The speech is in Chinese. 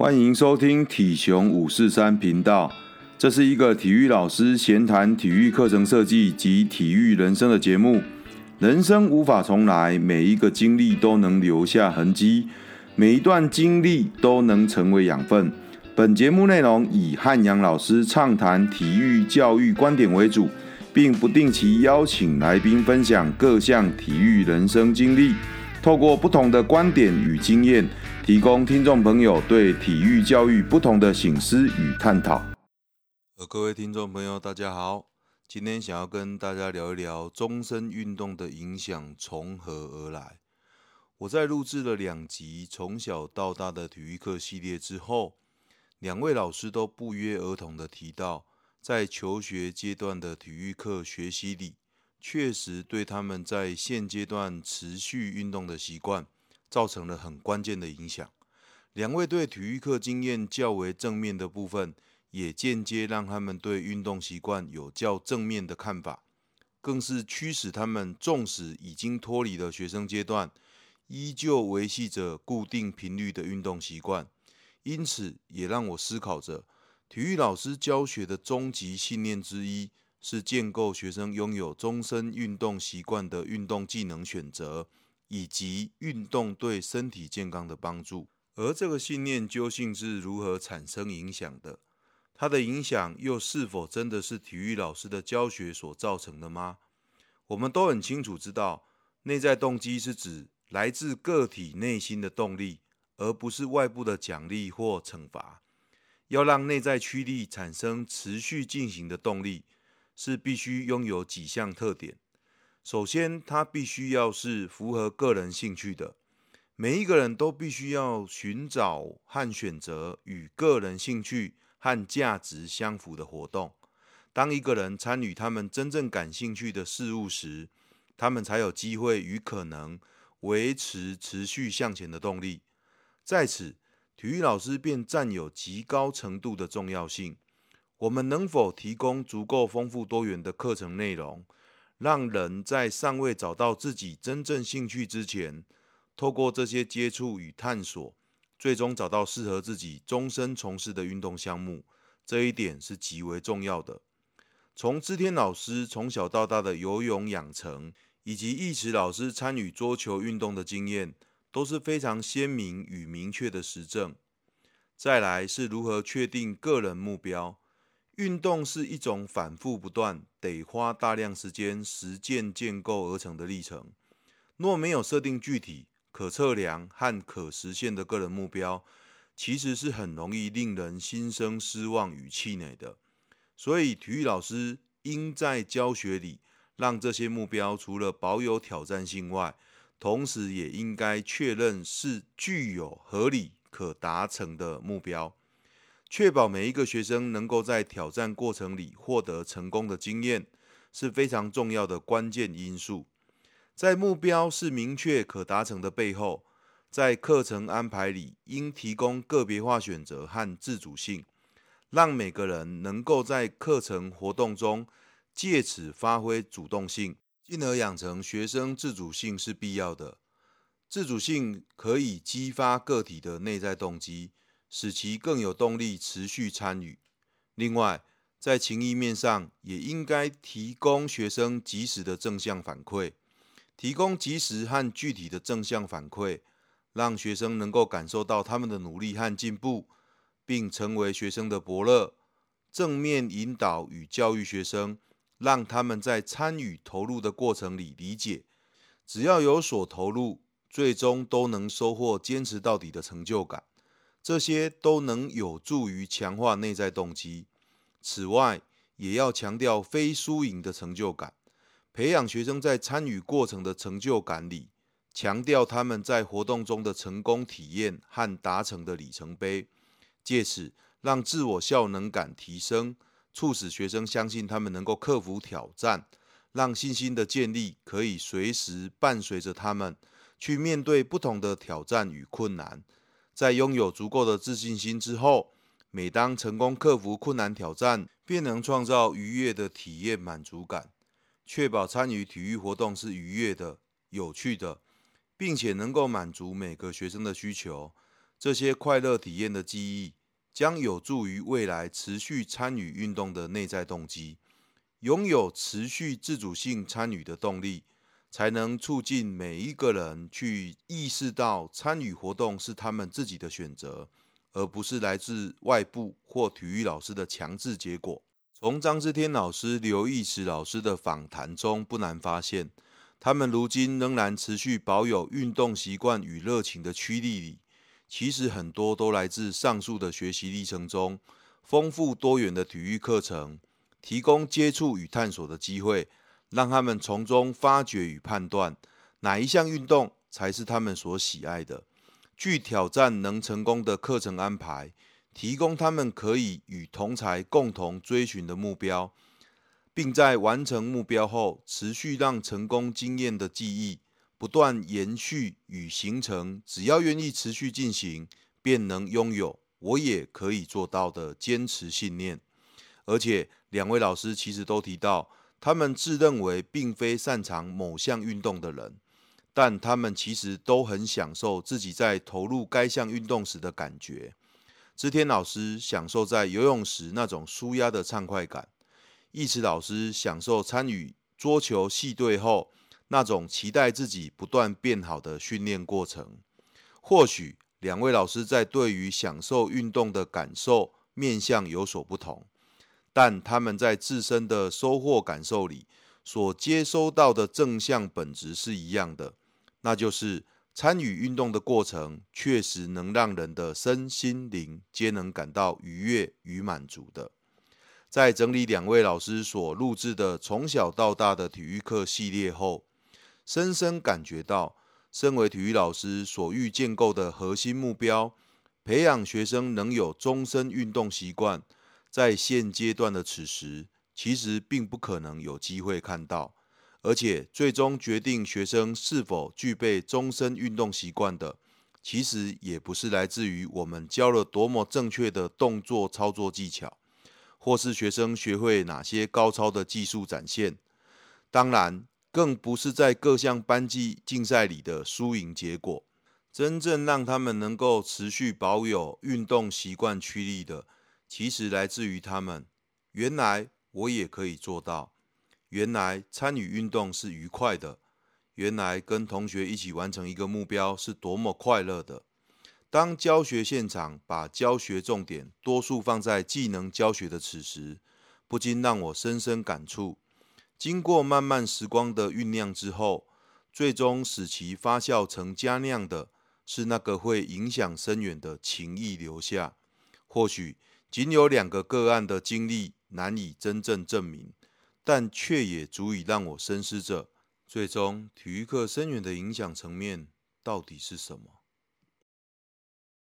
欢迎收听体熊五四三频道，这是一个体育老师闲谈体育课程设计及体育人生的节目。人生无法重来，每一个经历都能留下痕迹，每一段经历都能成为养分。本节目内容以汉阳老师畅谈体育教育观点为主，并不定期邀请来宾分享各项体育人生经历，透过不同的观点与经验。提供听众朋友对体育教育不同的省思与探讨。呃，各位听众朋友，大家好，今天想要跟大家聊一聊终身运动的影响从何而来。我在录制了两集从小到大的体育课系列之后，两位老师都不约而同的提到，在求学阶段的体育课学习里，确实对他们在现阶段持续运动的习惯。造成了很关键的影响。两位对体育课经验较为正面的部分，也间接让他们对运动习惯有较正面的看法，更是驱使他们纵使已经脱离了学生阶段，依旧维系着固定频率的运动习惯。因此，也让我思考着，体育老师教学的终极信念之一，是建构学生拥有终身运动习惯的运动技能选择。以及运动对身体健康的帮助，而这个信念究竟是如何产生影响的？它的影响又是否真的是体育老师的教学所造成的吗？我们都很清楚知道，内在动机是指来自个体内心的动力，而不是外部的奖励或惩罚。要让内在驱力产生持续进行的动力，是必须拥有几项特点。首先，它必须要是符合个人兴趣的。每一个人都必须要寻找和选择与个人兴趣和价值相符的活动。当一个人参与他们真正感兴趣的事物时，他们才有机会与可能维持持续向前的动力。在此，体育老师便占有极高程度的重要性。我们能否提供足够丰富多元的课程内容？让人在尚未找到自己真正兴趣之前，透过这些接触与探索，最终找到适合自己终身从事的运动项目，这一点是极为重要的。从知天老师从小到大的游泳养成，以及义慈老师参与桌球运动的经验，都是非常鲜明与明确的实证。再来是如何确定个人目标。运动是一种反复不断、得花大量时间实践建构而成的历程。若没有设定具体、可测量和可实现的个人目标，其实是很容易令人心生失望与气馁的。所以，体育老师应在教学里让这些目标除了保有挑战性外，同时也应该确认是具有合理可达成的目标。确保每一个学生能够在挑战过程里获得成功的经验，是非常重要的关键因素。在目标是明确可达成的背后，在课程安排里应提供个别化选择和自主性，让每个人能够在课程活动中借此发挥主动性，进而养成学生自主性是必要的。自主性可以激发个体的内在动机。使其更有动力持续参与。另外，在情谊面上，也应该提供学生及时的正向反馈，提供及时和具体的正向反馈，让学生能够感受到他们的努力和进步，并成为学生的伯乐。正面引导与教育学生，让他们在参与投入的过程里理解，只要有所投入，最终都能收获坚持到底的成就感。这些都能有助于强化内在动机。此外，也要强调非输赢的成就感，培养学生在参与过程的成就感里，强调他们在活动中的成功体验和达成的里程碑，借此让自我效能感提升，促使学生相信他们能够克服挑战，让信心的建立可以随时伴随着他们去面对不同的挑战与困难。在拥有足够的自信心之后，每当成功克服困难挑战，便能创造愉悦的体验满足感，确保参与体育活动是愉悦的、有趣的，并且能够满足每个学生的需求。这些快乐体验的记忆，将有助于未来持续参与运动的内在动机。拥有持续自主性参与的动力，才能促进每一个人去意识到参与活动是他们自己的选择，而不是来自外部或体育老师的强制结果。从张之天老师、刘义慈老师的访谈中，不难发现，他们如今仍然持续保有运动习惯与热情的驱力里，其实很多都来自上述的学习历程中，丰富多元的体育课程。提供接触与探索的机会，让他们从中发掘与判断哪一项运动才是他们所喜爱的。具挑战能成功的课程安排，提供他们可以与同才共同追寻的目标，并在完成目标后，持续让成功经验的记忆不断延续与形成。只要愿意持续进行，便能拥有我也可以做到的坚持信念。而且两位老师其实都提到，他们自认为并非擅长某项运动的人，但他们其实都很享受自己在投入该项运动时的感觉。知天老师享受在游泳时那种舒压的畅快感，义慈老师享受参与桌球系队后那种期待自己不断变好的训练过程。或许两位老师在对于享受运动的感受面向有所不同。但他们在自身的收获感受里，所接收到的正向本质是一样的，那就是参与运动的过程确实能让人的身心灵皆能感到愉悦与满足的。在整理两位老师所录制的从小到大的体育课系列后，深深感觉到，身为体育老师所欲建构的核心目标，培养学生能有终身运动习惯。在现阶段的此时，其实并不可能有机会看到，而且最终决定学生是否具备终身运动习惯的，其实也不是来自于我们教了多么正确的动作操作技巧，或是学生学会哪些高超的技术展现，当然更不是在各项班级竞赛里的输赢结果。真正让他们能够持续保有运动习惯驱力的。其实来自于他们，原来我也可以做到。原来参与运动是愉快的。原来跟同学一起完成一个目标是多么快乐的。当教学现场把教学重点多数放在技能教学的此时，不禁让我深深感触。经过漫漫时光的酝酿之后，最终使其发酵成佳酿的，是那个会影响深远的情谊留下。或许。仅有两个个案的经历难以真正证明，但却也足以让我深思着：最终体育课深远的影响层面到底是什么？